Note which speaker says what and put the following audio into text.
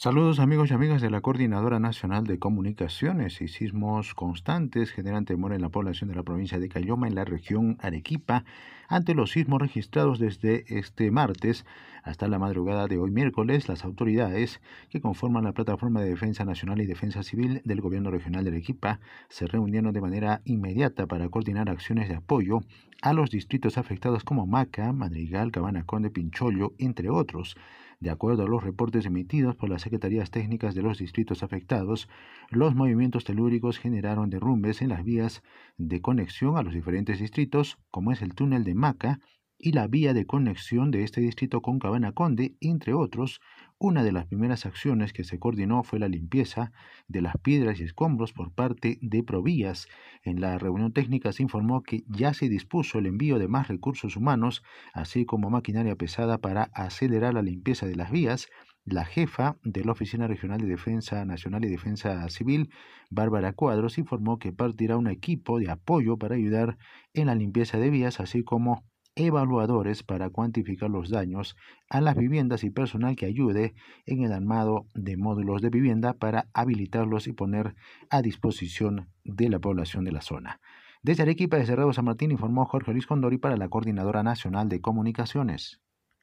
Speaker 1: Saludos amigos y amigas de la Coordinadora Nacional de Comunicaciones y sismos constantes generan temor en la población de la provincia de Cayoma en la región Arequipa ante los sismos registrados desde este martes hasta la madrugada de hoy miércoles. Las autoridades que conforman la Plataforma de Defensa Nacional y Defensa Civil del Gobierno Regional de Arequipa se reunieron de manera inmediata para coordinar acciones de apoyo a los distritos afectados como Maca, Madrigal, Cabana Conde, Pinchollo, entre otros. De acuerdo a los reportes emitidos por las secretarías técnicas de los distritos afectados, los movimientos telúricos generaron derrumbes en las vías de conexión a los diferentes distritos, como es el túnel de Maca y la vía de conexión de este distrito con Cabana Conde, entre otros, una de las primeras acciones que se coordinó fue la limpieza de las piedras y escombros por parte de Provías. En la reunión técnica se informó que ya se dispuso el envío de más recursos humanos, así como maquinaria pesada para acelerar la limpieza de las vías. La jefa de la Oficina Regional de Defensa Nacional y Defensa Civil, Bárbara Cuadros, informó que partirá un equipo de apoyo para ayudar en la limpieza de vías, así como evaluadores para cuantificar los daños a las viviendas y personal que ayude en el armado de módulos de vivienda para habilitarlos y poner a disposición de la población de la zona. Desde Arequipa de Cerrado San Martín informó Jorge Luis Condori para la Coordinadora Nacional de Comunicaciones.